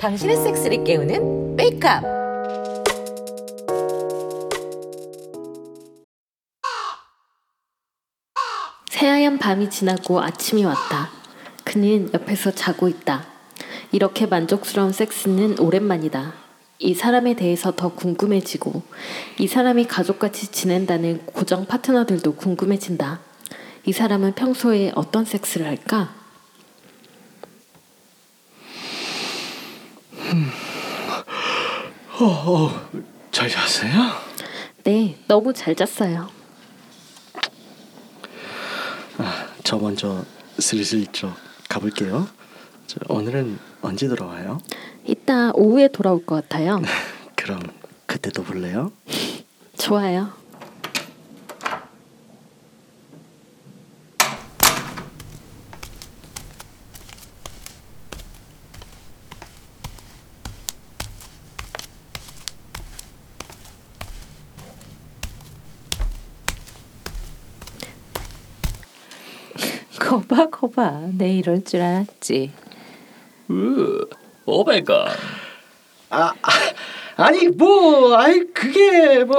당신의 섹스를 깨우는 메이크업. 새하얀 밤이 지나고 아침이 왔다. 그는 옆에서 자고 있다. 이렇게 만족스러운 섹스는 오랜만이다. 이 사람에 대해서 더 궁금해지고 이 사람이 가족같이 지낸다는 고정 파트너들도 궁금해진다. 이 사람은 평소에 어떤 섹스를 할까? 어, 어, 잘 잤어요? 네, 너무 잘 잤어요. 아, 저 먼저 슬슬 저 가볼게요. 저 오늘은 언제 돌아와요? 이따 오후에 돌아올 것 같아요. 그럼 그때 또 볼래요? 좋아요. 거 봐 내 이럴 줄 알았지. 으, 500원. 아, 아 아니 뭐 아이 그게 뭐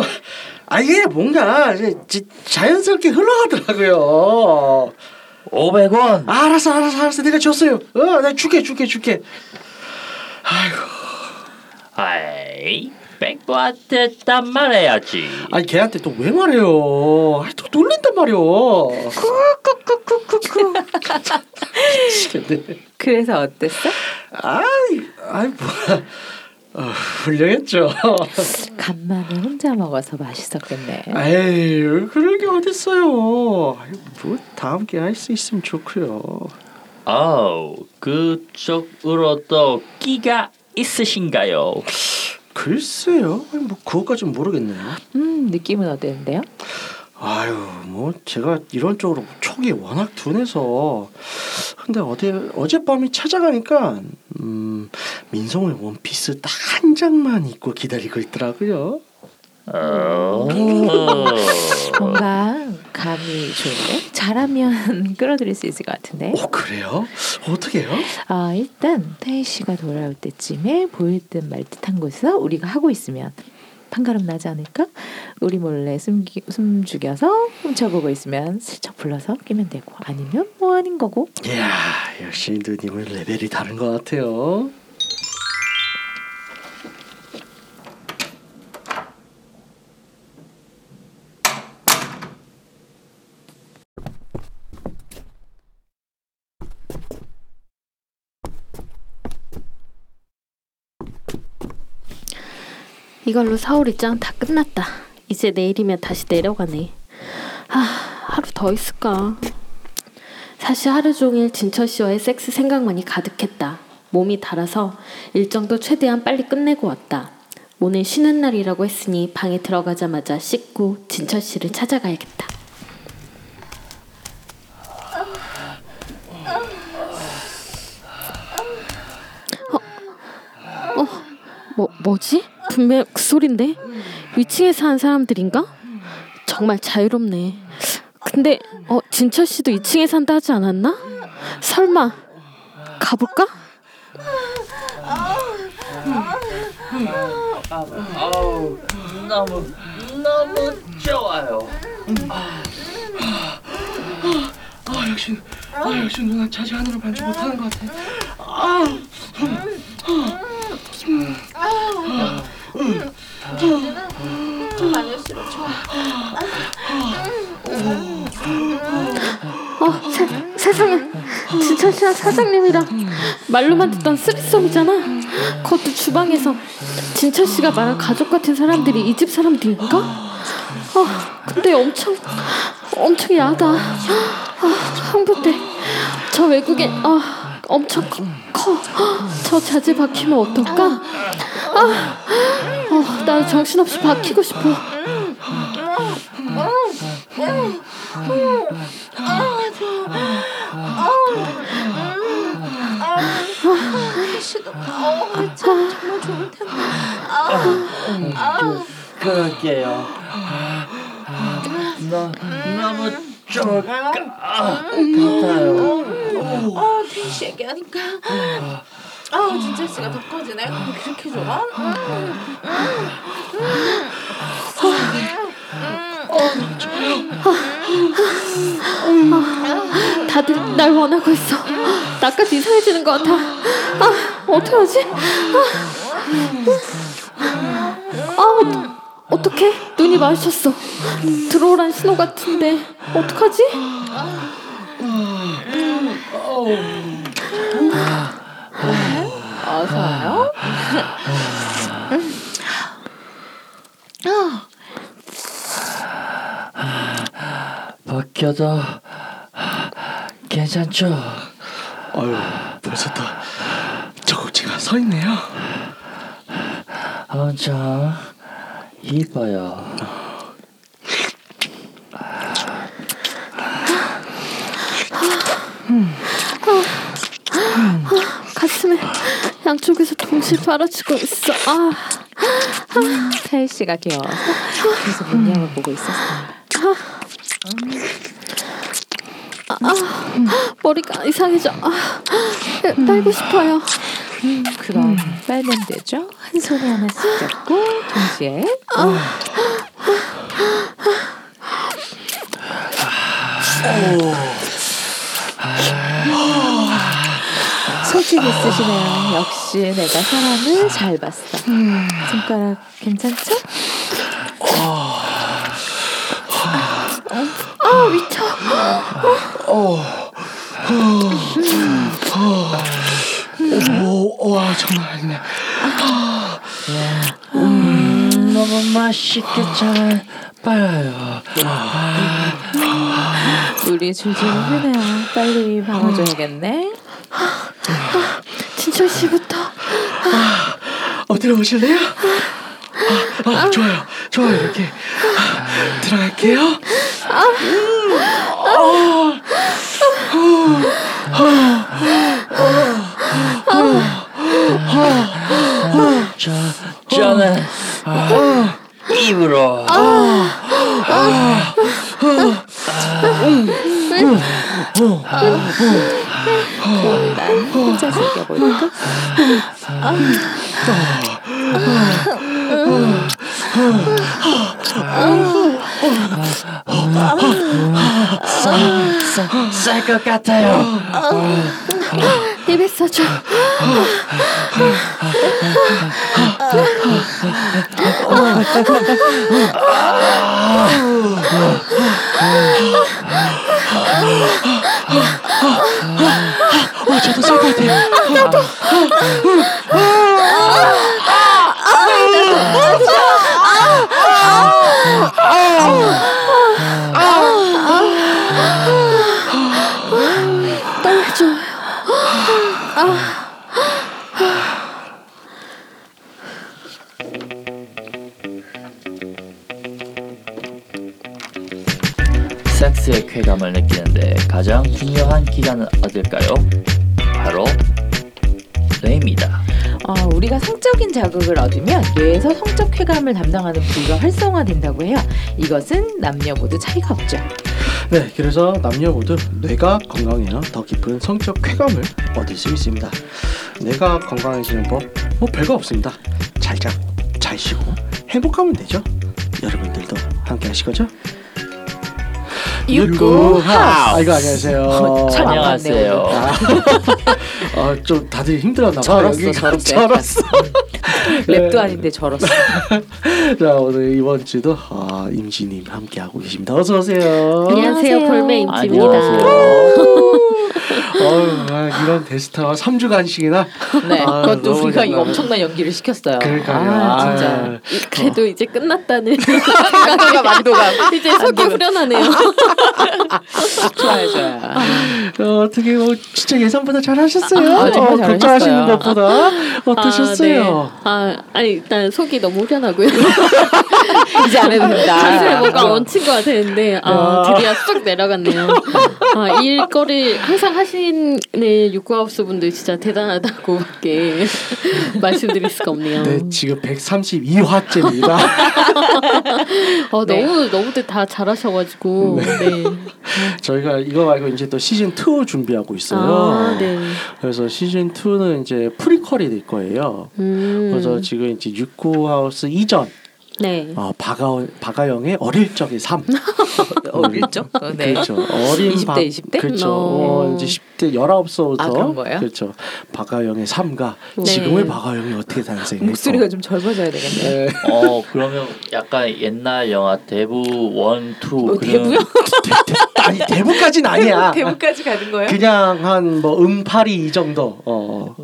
아, 이게 뭔가 이제 지- 자연스럽게 흘러가더라고요. 500원. 아, 알았어 알았어 알았어 내가 줬어요. 어, 내가 줄게 줄게 줄게. 아이고. 아이, 백보한테 딴 말해야지. 아니 걔한테 또 왜 말해요? 아니 또 놀린단 말이요. 미치겠네. 그래서 어땠어? 아이 아이 뭐야. 어, 훌륭했죠. 간만에 혼자 먹어서 맛있었겠네. 에이 그런 게 어딨어요. 뭐 다음 기회 할수 있으면 좋고요. 아우, 그쪽으로도 끼가 있으신가요? 글쎄요. 뭐 그것까진 모르겠네요. 음 느낌은 어땠는데요? 아유 뭐 제가 이런 쪽으로 촉이 워낙 둔해서 근데 어제 어젯밤에 찾아가니까 음 민성의 원피스 딱 한 장만 입고 기다리고 있더라고요. 어. 뭔가 감이 좋은데 잘하면 끌어들일 수 있을 것 같은데. 어 그래요? 어떻게요? 아 일단 태희 씨가 돌아올 때쯤에 보일 듯 말 듯한 곳에서 우리가 하고 있으면 판가름 나지 않을까? 우리 몰래 숨기, 숨 죽여서 훔쳐보고 있으면 슬쩍 불러서 끼면 되고 아니면 뭐 아닌 거고. 이야 역시 누님은 레벨이 다른 것 같아요. 이걸로 서울 입장 다 끝났다. 이제 내일이면 다시 내려가네. 아, 하루 더 있을까? 사실 하루 종일 진철 씨와의 섹스 생각만이 가득했다. 몸이 달아서 일정도 최대한 빨리 끝내고 왔다. 오늘 쉬는 날이라고 했으니 방에 들어가자마자 씻고 진철 씨를 찾아가야겠다. 어, 어, 뭐 뭐지? 분명 그 소린데 위층에 사는 사람들인가? 정말 자유롭네. 근데 어 진철 씨도 2층에 산다 하지 않았나? 설마 가볼까? 아우, 너무 너무 좋아요. 아 역시 아 역시 누나 자지 하느라 반주 못하는 것 같아. 어 세, 세상에 진철 씨랑 사장님이랑 말로만 듣던 쓰리썸이잖아. 그것도 주방에서 진철 씨가 말한 가족 같은 사람들이 이 집 사람들인가? 어 근데 엄청 엄청 야하다. 아 흥분돼. 저 외국인 아 엄청 커. 커. 저 자질 박히면 어떨까? 아, 어, 나 정신없이 박히고 싶어. 그럴게요. 너 너무 좋을 것 같아요. 태희 씨 얘기하니까 아우 진철 씨가 더 커지네. 그렇게 좋아? 다들 날 원하고 있어. 나까지 이상해지는 것 같아. 아, 어떡하지? 아, 아 어, 어떡해? 눈이 마주쳤어. 들어오란 신호 같은데 어떡하지? 어서요. 벗겨도 괜찮죠? 아유 벌써 또 저국지가 서 있네요. 엄청 이뻐요. 가슴에 양쪽에서 동시에 빨아치고 있어. 아, 태희 씨가 귀여워서 계속 문양을 보고 있었어요. 머리가 이상해져. 아, 빨고 싶어요. 그럼 빨면 되죠? 한 손에 하나씩 잡고 동시에 소 질 있으시네요. 역시 내가 사람을 잘 봤어. 손가락 괜찮죠? 아, 미쳐. 오, 와 장난 아니네. 음, 너무 맛있게 잘 빨아요. 물이 줄줄 흐르네요. 빨리 박아줘야겠네. 진철 씨부터. 어 들어오실래요? 아, 아, 좋아요, 좋아요 이렇게. 아, 들어갈게요. 저 저는 입으로 난 혼자 즐겨볼까? 쌀것 같아요. 입에 써줘. 어 저도 쌀것 같아요. 너무 섹스의 쾌감을 느끼는데 가장 중요한 기관은 어딜까요? 바로 뇌입니다. 어, 우리가 성적인 자극을 얻으면 뇌에서 성적 쾌감을 담당하는 부위가 활성화된다고 해요. 이것은 남녀 모두 차이가 없죠. 네, 그래서 남녀 모두 뇌가 건강해야 더 깊은 성적 쾌감을 얻을 수 있습니다. 뇌가 건강해지는 법, 뭐 별거 없습니다. 잘 자고, 잘 쉬고, 행복하면 되죠. 여러분들도 함께 하실 거죠? 육구 하우스. 아이고 안녕하세요. 안녕하세요. 아, 좀 다들 힘들었나 봐요. 절었어, 여기가. 절었어. 절었어. 랩도 네. 아닌데 저렇어. 자, 오늘 이번 주도 아, 임지님 함께 하고 계십니다. 어서 오세요. 안녕하세요. 안녕하세요. 볼메 임지입니다. 어휴, 아, 이런 데스타와 3주간씩이나 네, 아, 그것도 우리가 이 엄청난 연기를 시켰어요. 그러니까요. 아, 아, 진짜. 그래도 이제 끝났다는 생각보다 만도감. 이제 속이 후련하네요. 좋아요, 좋아요. 어, 어떻게 뭐 진짜 예상보다 잘하셨어요. 아, 어, 잘하셨어요. 걱정하시는 것보다 어떠셨어요? 아, 네. 아, 아니 일단 속이 너무 후련하고요. 이제 안 해도 된다. 자세히 뭔가 얹힌 것 같았는데 아, 드디어 쑥 내려갔네요. 아, 이 일거리 항상 하시 는 육구하우스 분들 진짜 대단하다고밖에 말씀드릴 수가 없네요. 네, 지금 132화째입니다. 어, 네. 너무 너무들 다 잘하셔가지고 네. 저희가 이거 말고 이제 또 시즌 2 준비하고 있어요. 아, 네. 그래서 시즌 2는 이제 prequel이 될 거예요. 음. 그래서 지금 이제 육구하우스 이전 네. 어, 박아 박아영의 어릴 적의 삶. 어릴 적? 어, 네. 그렇죠. 어린 20대, 박- 20대? 그렇죠. 어. 어, 이제 10대 19살부터 아, 그런 거예요? 그렇죠. 박아영의 삶과 네. 지금의 박아영이 어떻게 탄생했고 목소리가 좀 젊어져야 되겠네. 네. 어 그러면 약간 옛날 영화 대부 one two. 뭐 대부요? 아니 대부까지는 아니야. 대부까지 가는 거예요? 그냥 한 뭐 음팔이 이 정도. 어.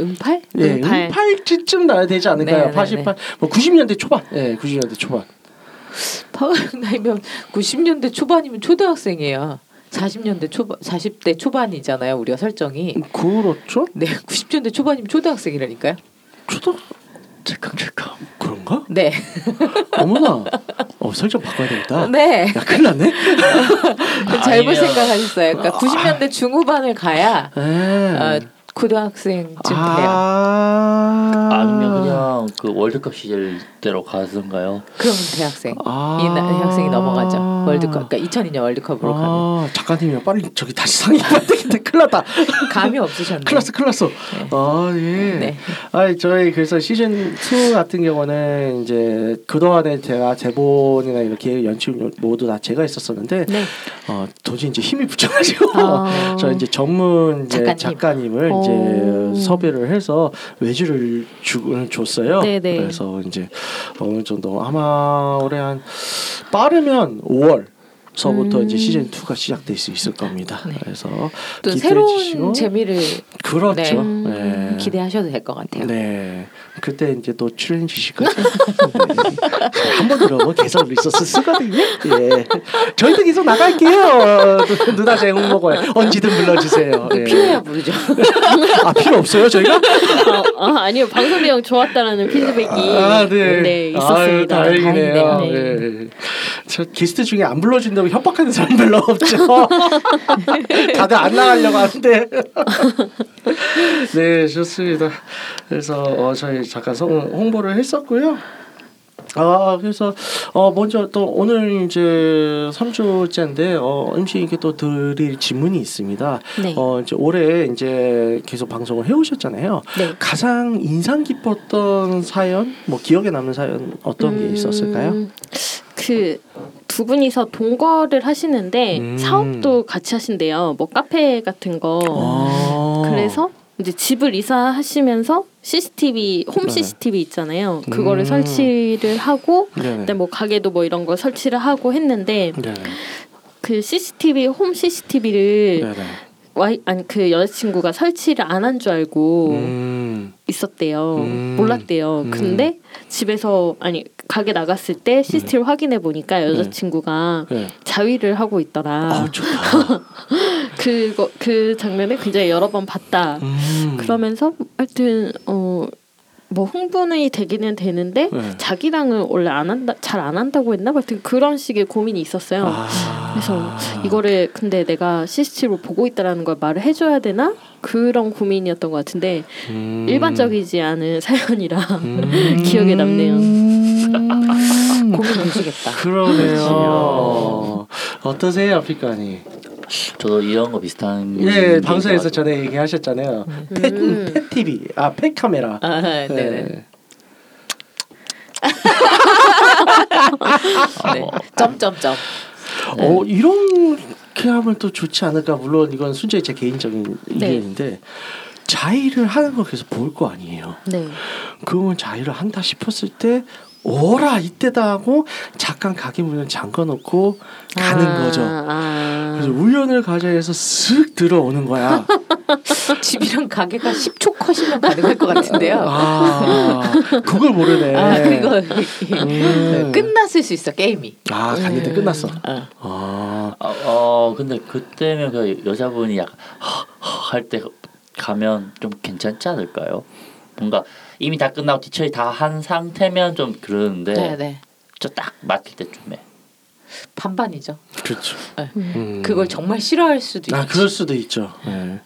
음팔? 예, 음팔. 음팔쯤 나야 되지 않을까요? 네, 네, 88, 뭐 90년대 초반. 예, 90년대 초반. 박아영 나이면 90년대 초반이면 초등학생이에요. 40년대 초반, 40대 초반이잖아요. 우리가 설정이. 그렇죠? 네, 90년대 초반이면 초등학생이라니까요. 초등 잠깐 잠깐 그런가? 네, 어머나. 어 설정 바꿔야 되겠다. 네. 야 큰일 났네. 잘못 아니면- 생각하셨어요. 그러니까 90년대 중후반을 가야 예. 어, 고등학생쯤 돼요. 아. 아니면 그냥 그 월드컵 시절대로 가던가요? 그러면 대학생. 아. 이 나- 대학생이 넘어가죠. 월드컵. 그러니까 2002년 월드컵으로 가면 아, 작가님이 빨리 저기 다시 상의해야 되겠다. 큰일 났다. 감이 없으셨네. 큰일 났어, 큰일 났어. 아, 예. 네. 아니, 저희 그래서 시즌 2 같은 경우는 이제 그동안에 제가 제본이나 이렇게 연출 모두 다 제가 했었었는데, 네. 어, 도저히 이제 힘이 붙여가지고, 아. 저 이제 전문 이제 작가님. 을 오. 이제 섭외를 해서 외주를 주, 줬어요. 네네. 그래서 이제 어느 정도 아마 올해 한 빠르면 5월. 서부터 음. 이제 시즌 2가 시작될 수 있을 겁니다. 네. 그래서 또 새로운 주시고. 재미를 그렇죠. 네. 네. 기대하셔도 될 것 같아요. 네. 그때 이제 또 출연 거죠. 네. 한번 들어보면 계속 리소스 쓰거든요. 예. 저희도 계속 나갈게요. 누- 누나 제 홍보고 언제든 불러주세요. 예. 필요해야 부르죠. 아 필요 없어요 저희가? 아, 아, 아 니요 방송 내용 좋았다라는 피드백이 아 네. 있었습니다. 아유, 다행이네요. 예. 저 게스트 중에 안 불러준다고 협박하는 사람 별로 없죠. 다들 안 나가려고 하는데. 네 좋습니다. 그래서 어, 저희 잠깐 송, 홍보를 했었고요. 아 그래서 어 먼저 또 오늘 이제 3주째인데 어 MC에게 또 드릴 질문이 있습니다. 네. 어 이제 올해 이제 계속 방송을 해 오셨잖아요. 네. 가장 인상 깊었던 사연, 뭐 기억에 남는 사연 어떤 게 있었을까요? 그 두 분이서 동거를 하시는데 음. 사업도 같이 하신대요. 뭐 카페 같은 거. 아. 그래서 이제 집을 이사하시면서 CCTV 홈 네. CCTV 있잖아요. 그거를 음. 설치를 하고 네네. 그다음 뭐 가게도 뭐 이런 거 설치를 하고 했는데 네네. 그 CCTV 홈 CCTV를 네네. 와이 아니 그 여자친구가 설치를 안 한 줄 알고 음. 있었대요. 음. 몰랐대요. 음. 근데 집에서 아니 가게 나갔을 때 CCTV 확인해 보니까 여자친구가 네. 자위를 하고 있더라. 아 좋다. 그거 그 장면을 굉장히 여러 번 봤다. 음. 그러면서 하여튼 어. 뭐 흥분이 되기는 되는데 네. 자기랑은 원래 안 한다 잘 안 한다고 했나 하여튼 그런 식의 고민이 있었어요. 아. 그래서 이거를 근데 내가 CCTV로 보고 있다라는 걸 말을 해줘야 되나 그런 고민이었던 것 같은데 음. 일반적이지 않은 사연이라 음. 기억에 남네요. 음. 고민 되시겠다. 그러네요. 어떠세요, 피카니? 저도 이런 거 비슷한. 예, 게 방송에서. 전에 얘기하셨잖아요. 펫, 음. 펫 TV, 아, 펫 카메라. 아, 네, 네. 네. 네. 점점점. 어 이렇게 하면 또 좋지 않을까 물론 이건 순전히 제 개인적인 네. 의견인데 자의를 하는 거 계속 볼 거 아니에요. 네. 그러면 자의를 한다 싶었을 때 오라 이때다 하고 잠깐 가게 문을 잠궈놓고 가는 아, 거죠. 아. 그래서 우연을 가져해서 쓱 들어오는 거야. 집이랑 가게가 10초 컷이면 가능할 것 같은데요. 아 그걸 모르네. 아, 그거 음. 끝났을 수 있어 게임이. 아 갔는데 끝났어. 어. 아 어, 어 근데 그때면 그 여자분이 약간 할 때 가면 좀 괜찮지 않을까요? 뭔가 이미 다 끝나고 뒤처리 다 한 상태면 좀 그러는데 네, 네. 저딱 맡길 때쯤에 반반이죠. 그렇죠. 네. 음. 그걸 정말 싫어할 수도 아 있지. 그럴 수도 있죠. 예.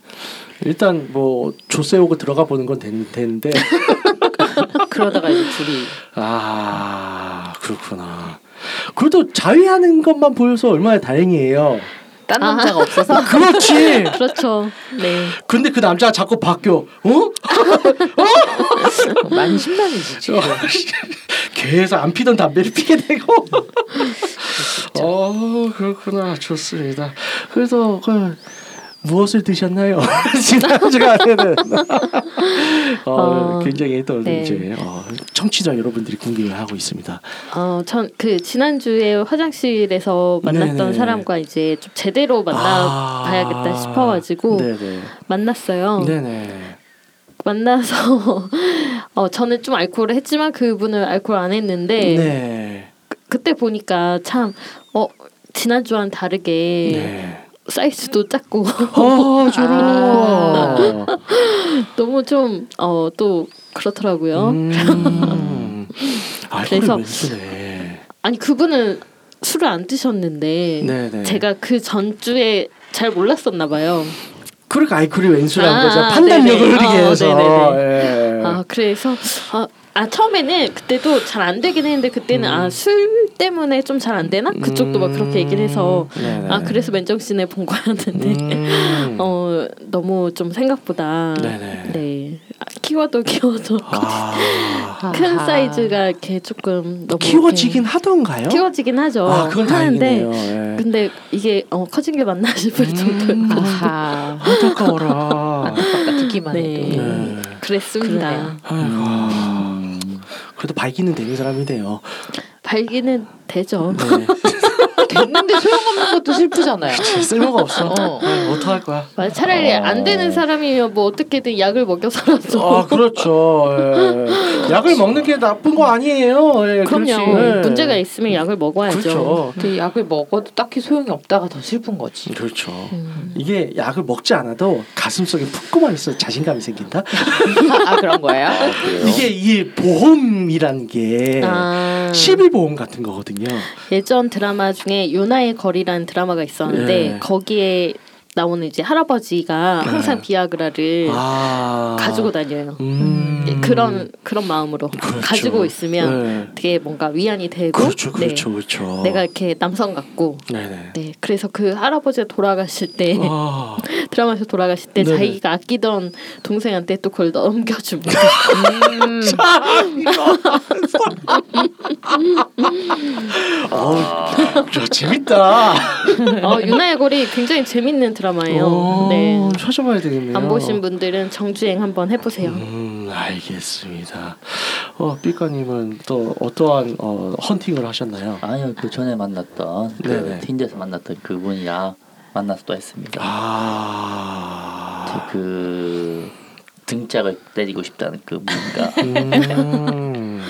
일단 뭐 조세호고 들어가 보는 건 된, 되는데 그러다가 이제 둘이 아 그렇구나. 그래도 자위하는 것만 보여서 얼마나 다행이에요. 딴 아하. 남자가 없어서 그렇지. 그렇죠. 네. 근데 그 남자가 자꾸 바뀌어. 어? 많이 심란해지지. 계속 안 피던 담배를 피게 되고. 어 그렇구나 좋습니다. 그래서 그 무엇을 드셨나요? 지난주가 안에는 어, 어, 굉장히 또 네. 이제 어, 청취자 여러분들이 궁금해하고 있습니다. 어, 전 그 지난주에 화장실에서 만났던 네네. 사람과 이제 좀 제대로 만나 봐야겠다 싶어가지고 네네. 만났어요. 네네. 만나서 어 저는 좀 알코올을 했지만 그분은 알코올 안 했는데 네. 그때 보니까 참 어 지난주와는 다르게 네. 사이즈도 작고 어 저런. 너무 좀 어 또 그렇더라고요. 음. 아, 그래서-. 아니 그분은 술을 안 드셨는데 네네. 제가 그 전주에 잘 몰랐었나 봐요. 그러니까 아이쿠리 왼수라는 아, 거죠. 아, 판단력을 네네. 흐리게 어, 해서. 네네네. 예. 아 그래서 아, 아 처음에는 그때도 잘 안 되긴 했는데 그때는 음. 아술 때문에 좀 잘 안 되나 그쪽도 막 그렇게 얘기를 해서 음, 네네. 아 그래서 맨정신에 본 거였는데 음. 어 너무 좀 생각보다 네네. 네 아, 키워도 키워도 아. 큰 아하. 사이즈가 이렇게 조금 너무 키워지긴 하던가요? 키워지긴 하죠 아, 그건 하는데 다행이네요. 예. 근데 이게 어, 커진 게 맞나 싶을 음. 정도였고 아하. 안타까워라. 듣기만 네. 해도. 네. 그랬습니다 그러네요. 아이고. 그래도 발기는 되는 사람이네요. 발기는 되죠 네. 됐는데 소용없는 것도 슬프잖아요. 쓸모가 없어. 어. 네, 어떡할 거야? 맞아, 차라리 어. 안 되는 사람이면 뭐 어떻게든 약을 먹여서라도 아 그렇죠. 예. 약을 먹는 게 나쁜 거 아니에요. 예, 그럼요. 예. 문제가 있으면 약을 먹어야죠 그렇죠. 근데 약을 먹어도 딱히 소용이 없다가 더 슬픈 거지. 그렇죠. 음. 이게 약을 먹지 않아도 가슴 속에 품고만 있어 자신감이 생긴다. 아 그런 거예요? 그래요? 이게 이 보험이란 게 아, 12보험 같은 거거든요. 예전 드라마 중에 유나의 거리라는 드라마가 있었는데 네. 거기에 나오는 이제 할아버지가 네. 항상 비아그라를 아 가지고 다녀요. 음. 예, 그런 그런 마음으로 그렇죠. 가지고 있으면 네. 되게 뭔가 위안이 되고 그렇죠, 네, 그렇죠, 그렇죠. 내가 이렇게 남성 같고 네네. 네 그래서 그 할아버지가 돌아가실 때 아, 드라마에서 돌아가실 때 네네. 자기가 아끼던 동생한테 또 그걸 넘겨줍니다. 음. 저 재밌다. 어, 유나의 거리 굉장히 재밌는 드라마 예요. 어, 네. 찾아봐야 되겠네요. 안 보신 분들은 정주행 한번 해보세요. 음, 알겠습니다. 어, 삐까님은 또 어떠한 어, 헌팅을 하셨나요? 아니요 그 전에 만났던 그 네네. 틴더에서 만났던 그분이랑 만나서 또 했습니다. 아, 그 등짝을 때리고 싶다는 그 분인가. 음,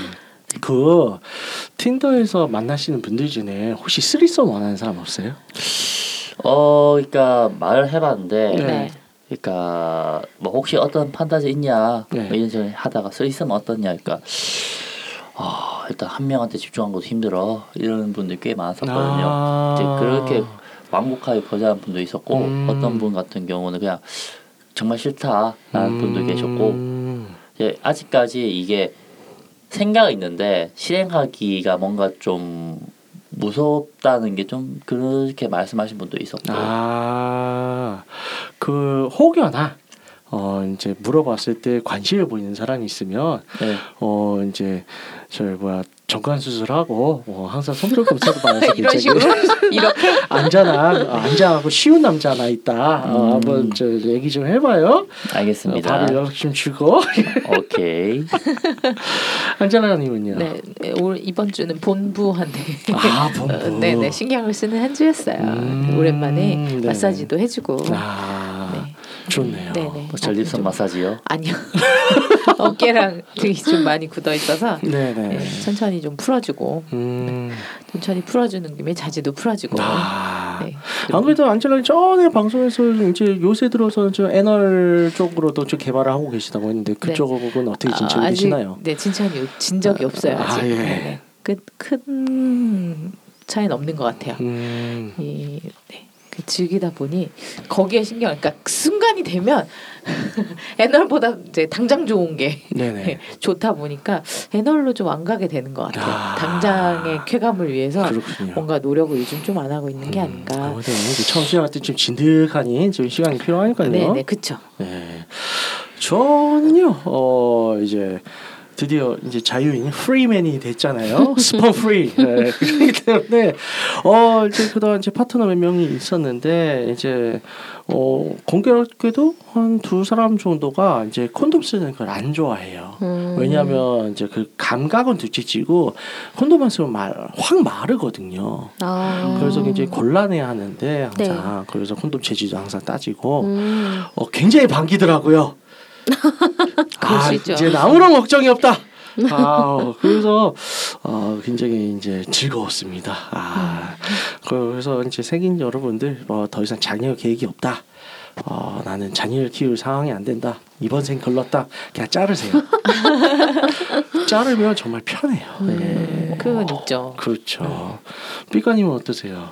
그 틴더에서 만나시는 분들 중에 혹시 쓰리썸 원하는 사람 없어요? 어, 그러니까 말을 해봤는데, 네. 그러니까 뭐 혹시 어떤 판타지 있냐, 네. 뭐 이런 식으로 하다가 쓰 있으면 어떠냐, 그러니까 아 일단 한 명한테 집중한 것도 힘들어 이런 분들 꽤 많았었거든요. 아. 이제 그렇게 완곡하게 거절한 분도 있었고 음. 어떤 분 같은 경우는 그냥 정말 싫다라는 분도 계셨고 음. 이제 아직까지 이게 생각이 있는데 실행하기가 뭔가 좀 무섭다는 게 좀 그렇게 말씀하신 분도 있었고 아, 그 혹여나 어 이제 물어봤을 때 관심을 보이는 사람이 있으면 네. 어 이제 저 뭐야 정관 수술하고 어, 항상 손톱 검사도 받아서 이런 식으로 이렇게 안전한 어, 안전하고 쉬운 남자 하나 있다. 어, 음. 한번 저 얘기 좀 해봐요. 어, 알겠습니다. 바로 연락 좀 주고 오케이. 안전하님은요. 네, 네, 올 이번 주는 본부한테 아 본부. 어, 네네 신경을 쓰는 한 주였어요. 음, 오랜만에 네네. 마사지도 해주고 아 네. 좋네요. 네네. 전립선 좀- 마사지요. 아니요 어깨랑 등이 좀 많이 굳어 있어서 네네. 네, 천천히 좀 풀어주고 음. 천천히 풀어주는 김에 자지도 풀어주고 아. 네. 안 그래도 안젤라 전에 방송에서 이제 요새 들어서는 좀 애널 쪽으로도 좀 개발을 하고 계시다고 했는데 그쪽은 어떻게 진척이 아, 되시나요? 네 진천이 진 적이 없어요 아, 아직. 예. 네네. 큰 차이는 없는 것 같아요. 음. 이 네. 그 즐기다 보니 거기에 신경 그러니까 그 순간이 되면 애널보다 이제 당장 좋은 게 네네. 좋다 보니까 애널로 좀 안 가게 되는 것 같아요. 아. 당장의 쾌감을 위해서 그렇군요. 뭔가 노력을 요즘 좀 안 하고 있는 게 음, 아닌가. 아무래도 이제 처음 시작할 때 좀 진득하니 좀 시간이 필요하니까요. 네네 그쵸. 네. 저는요, 어, 이제 드디어 이제 자유인 free man이 됐잖아요. 스폰 free. 네, 그렇기 때문에 어 이제 그동안 이제 파트너 몇 명이 있었는데 이제 어 공교롭게도 한 두 사람 정도가 이제 콘돔 쓰는 걸 안 좋아해요. 음. 왜냐하면 이제 그 감각은 둘째치고 콘돔만 쓰면 말 확 마르거든요. 아. 그래서 굉장히 곤란해 하는데 항상 그래서 콘돔 재질도 항상 따지고 음. 어, 굉장히 반기더라고요. 아. 이제 아무런 걱정이 없다. 아, 그래서 어, 굉장히 이제 즐거웠습니다. 아, 그래서 이제 생긴 여러분들 뭐더 이상 자녀 계획이 없다. 어, 나는 자녀를 키울 상황이 안 된다. 이번 생 걸렀다. 그냥 자르세요. 자르면 정말 편해요. 네. 그건 있죠. 그렇죠. 삐까님은 어떠세요?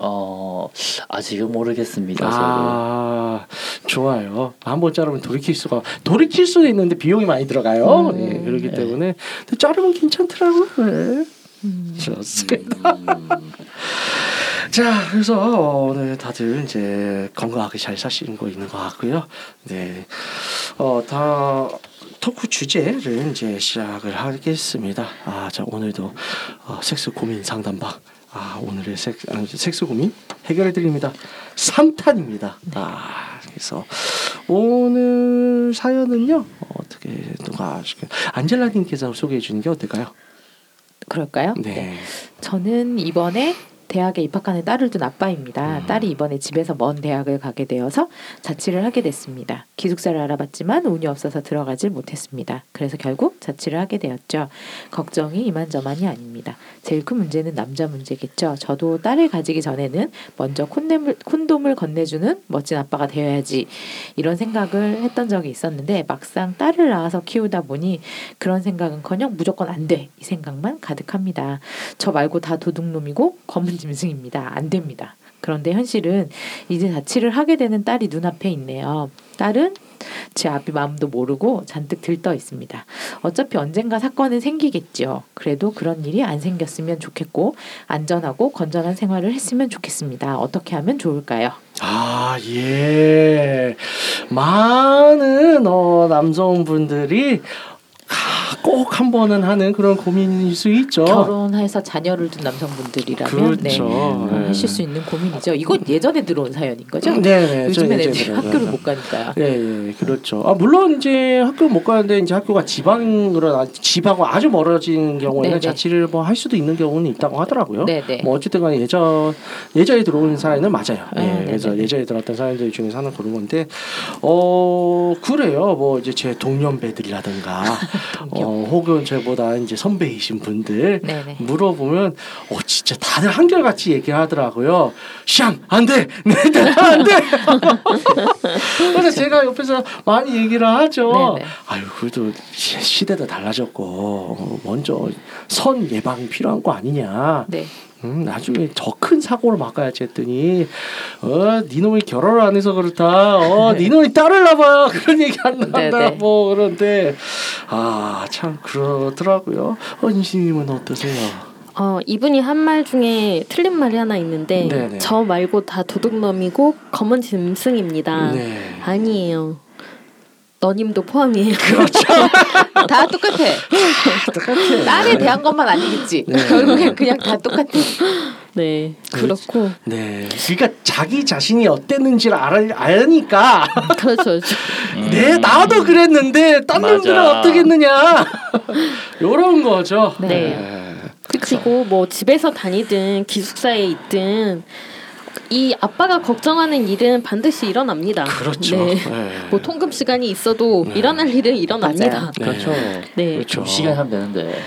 어 아직은 모르겠습니다. 저도. 아 좋아요. 한번 자르면 돌이킬 수가 돌이킬 수도 있는데 비용이 많이 들어가요. 음, 네, 그렇기 네. 때문에 근데 자르면 괜찮더라고요. 네. 음. 좋습니다. 음, 자, 그래서 오늘 다들 이제 건강하게 잘 사시는 거 있는 것 같고요. 네, 어 다 토크 주제를 이제 시작을 하겠습니다. 아, 자 오늘도 어, 섹스 고민 상담방. 아 오늘의 섹, 아, 섹스 고민 해결해 드립니다. 3탄입니다. 아 그래서 오늘 사연은요 어, 어떻게 누가 하실까요? 안젤라님께서 소개해 주는 게 어떨까요? 그럴까요? 네. 저는 이번에 대학에 입학하는 딸을 둔 아빠입니다. 음. 딸이 이번에 집에서 먼 대학을 가게 되어서 자취를 하게 됐습니다. 기숙사를 알아봤지만 운이 없어서 들어가질 못했습니다. 그래서 결국 자취를 하게 되었죠. 걱정이 이만저만이 아닙니다. 제일 큰 문제는 남자 문제겠죠. 저도 딸을 가지기 전에는 먼저 콘돔을, 콘돔을 건네주는 멋진 아빠가 되어야지 이런 생각을 했던 적이 있었는데 막상 딸을 낳아서 키우다 보니 그런 생각은커녕 무조건 안 돼 이 생각만 가득합니다. 저 말고 다 도둑놈이고 검은 짐승입니다. 안 됩니다. 그런데 현실은 이제 자취를 하게 되는 딸이 눈앞에 있네요. 딸은 제 앞이 마음도 모르고 잔뜩 들떠 있습니다. 어차피 언젠가 사건은 생기겠죠. 그래도 그런 일이 안 생겼으면 좋겠고 안전하고 건전한 생활을 했으면 좋겠습니다. 어떻게 하면 좋을까요? 아, 예. 많은 어, 남성분들이 꼭 한 번은 하는 그런 고민일 수 있죠. 결혼해서 자녀를 둔 남성분들이라면 네, 그렇죠. 어, 네. 하실 수 있는 고민이죠. 이건 예전에 들어온 사연인 거죠? 요즘에는 예전에 이제 들어가요. 학교를 못 가니까요. 예, 예, 그렇죠. 아, 물론 이제 학교 못 가는데 이제 학교가 지방으로 나- 집하고 아주 멀어진 경우에는 네네. 자취를 뭐 할 수도 있는 경우는 있다고 하더라고요. 네 네. 뭐 어쨌든간에 예전 예전에 들어온 사연은 맞아요. 예, 네, 그래서. 예전에 들어왔던 사연들 중에서 하나 고른 건데, 어 그래요. 뭐 이제 제 동년배들이라든가, 어 혹은 저보다 이제 선배이신 분들 네네. 물어보면 어 진짜 다들 한결같이 얘기하더라고요. 샹 안돼, 네안돼. 그래서 제가 옆에서 많이 얘기를 하죠. 네네. 아유 그래도 시- 시대도 달라졌고 어, 먼저 선 예방이 필요한 거 아니냐. 네. 음, 나중에 더큰 사고를 막아야지 했더니 어 니놈이 결혼을 안 해서 그렇다 어 니놈이 딸을 낳아요 그런 얘기 안 네네. 나온다 뭐 그런데 아 참 그러더라고요 어 인신님은 어떠세요 어, 이분이 한 말 중에 틀린 말이 하나 있는데 네네. 저 말고 다 도둑놈이고 검은 짐승입니다. 네 아니에요. 너님도 포함이에요. 다 똑같아. 똑같아 딸에 대한 것만 아니겠지. 네. 결국엔 그냥 다 똑같아. 네, 그렇고 네 그러니까 자기 자신이 어땠는지를 알, 아 니까 그렇죠. 그렇죠. 네 나도 그랬는데 딴 맞아. 놈들은 어떻겠느냐 요런 거죠 네. 그리고 뭐 집에서 다니든 기숙사에 있든 이 아빠가 걱정하는 일은 반드시 일어납니다. 그렇죠 네. 네. 뭐 통금 시간이 있어도 네. 일어날 일은 일어납니다. 맞아요. 네. 그렇죠. 네. 그렇죠 좀 시간 하면 되는데.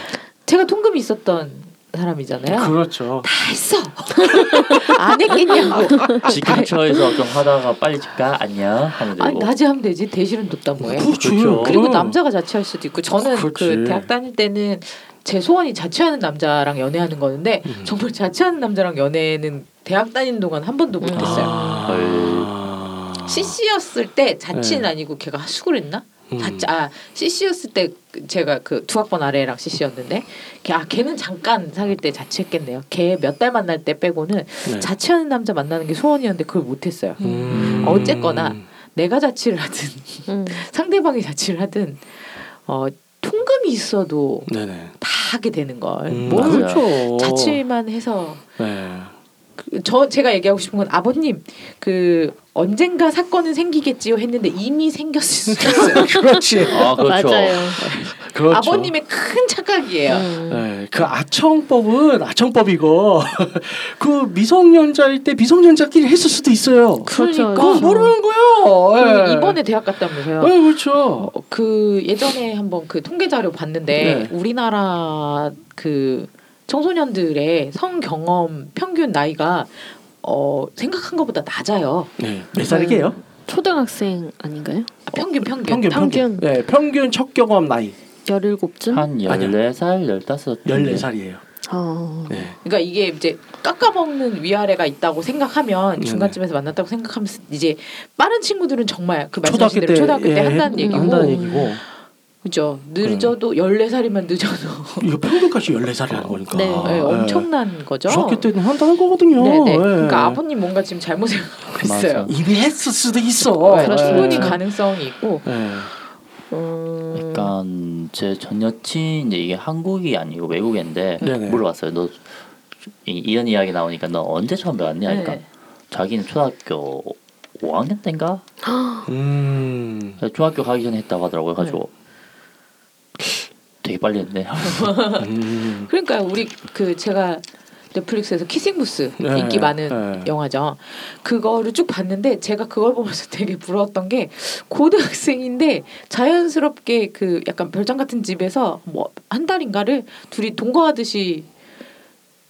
제가 통금이 있었던 사람이잖아요. 그렇죠 다 했어. 안 했겠냐고. 집 근처에서 좀 하다가 빨리 집가 안녕 하면 아니 되고. 낮에 하면 되지. 대실은 뒀단 뭐예요. 그렇죠. 그렇죠. 그리고 남자가 자취할 수도 있고 저는 그렇지. 그 대학 다닐 때는 제 소원이 자취하는 남자랑 연애하는 거는데 음. 정말 자취하는 남자랑 연애는 대학 다니는 동안 한 번도 못했어요. 아. CC였을 때 자취는 네. 아니고 걔가 하숙을 했나? 음. 자취 아 CC였을 때 제가 그 두 학번 아래랑 CC였는데 걔, 아 걔는 잠깐 사귈 때 자취했겠네요. 걔 몇 달 만날 때 빼고는 네. 자취하는 남자 만나는 게 소원이었는데 그걸 못했어요. 음. 어쨌거나 내가 자취를 하든 음. 상대방이 자취를 하든 어 통금이 있어도 네네. 다 하게 되는 걸. 음, 뭘 맞아요. 그렇죠. 자취만 해서 네. 그, 저 제가 얘기하고 싶은 건 아버님 그 언젠가 사건은 생기겠지요 했는데 이미 생겼을 수도 있어요. 그렇지. 아 그렇죠. 맞아요. 그렇죠. 아버님의 큰 착각이에요. 음. 네, 그 아청법은 아청법이고 그 미성년자일 때 미성년자끼리 했을 수도 있어요. 그렇죠. 그러니까. 그건 모르는 거예요. 그 예. 이번에 대학 갔다면서요. 네, 그렇죠. 어, 그 예전에 한번 그 통계 자료 봤는데 네. 우리나라 그 청소년들의 성 경험 평균 나이가 어 생각한 것보다 낮아요. 네, 몇 살이게요? 초등학생 아닌가요? 아, 평균 평균. 평균 평균. 평균. 네, 평균 첫 경험 나이 17쯤? 한 열네 살 열다섯. 14살이에요. 어. 네. 그러니까 이게 이제 깎아먹는 위아래가 있다고 생각하면 네네. 중간쯤에서 만났다고 생각하면서 이제 빠른 친구들은 정말 그 말씀하신 초등학교 대로 때 초등학교 때 예, 한다는 해- 얘기고 한다는 얘기고 그죠 늦어도 14살이면 늦어도 이거 평균값이 14살이라는 거니까. 네. 네, 엄청난 거죠. 중학교 때는 한다는 거거든요. 네네. 예. 그러니까 아버님 뭔가 지금 잘못 생각하고 있어요. 이미 했을 수도 있어. 네, 그렇죠. 충분히 예. 가능성이 있고 네. 음. 약간 제 전 여친 이제 이게 한국이 아니고 외국인데 네네. 물어봤어요. 너 이, 이런 이야기 나오니까 너 언제 처음 배웠냐? 그러니까 네. 자기는 초등학교 5학년 때인가 음. 중학교 가기 전에 했다고 하더라고요. 가지고 네. 되게 빨리 했네. 음. 그러니까 우리 그 제가 넷플릭스에서 키싱 부스 네, 인기 많은 네. 영화죠. 그거를 쭉 봤는데 제가 그걸 보면서 되게 부러웠던 게 고등학생인데 자연스럽게 그 약간 별장 같은 집에서 뭐 한 달인가를 둘이 동거하듯이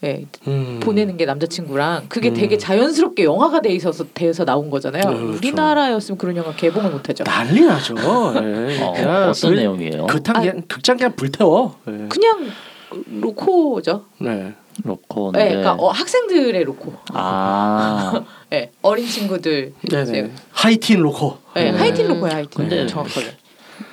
예, 음. 보내는 게 남자친구랑 그게 음. 되게 자연스럽게 영화가 돼 있어서 돼서 나온 거잖아요. 네, 그렇죠. 우리나라였으면 그런 영화 개봉을 못하죠. 난리 나죠. 예. 어, 어떤 그- 내용이에요? 극장 그냥 극장 그냥 불태워. 예. 그냥 로코죠. 네. 로코인데. 네, 그러니까 어, 학생들의 로코. 아 네, 어린 친구들. 네네. 하이틴 로코. 네, 음. 하이틴 로코야 하이틴. 근데 정확하게.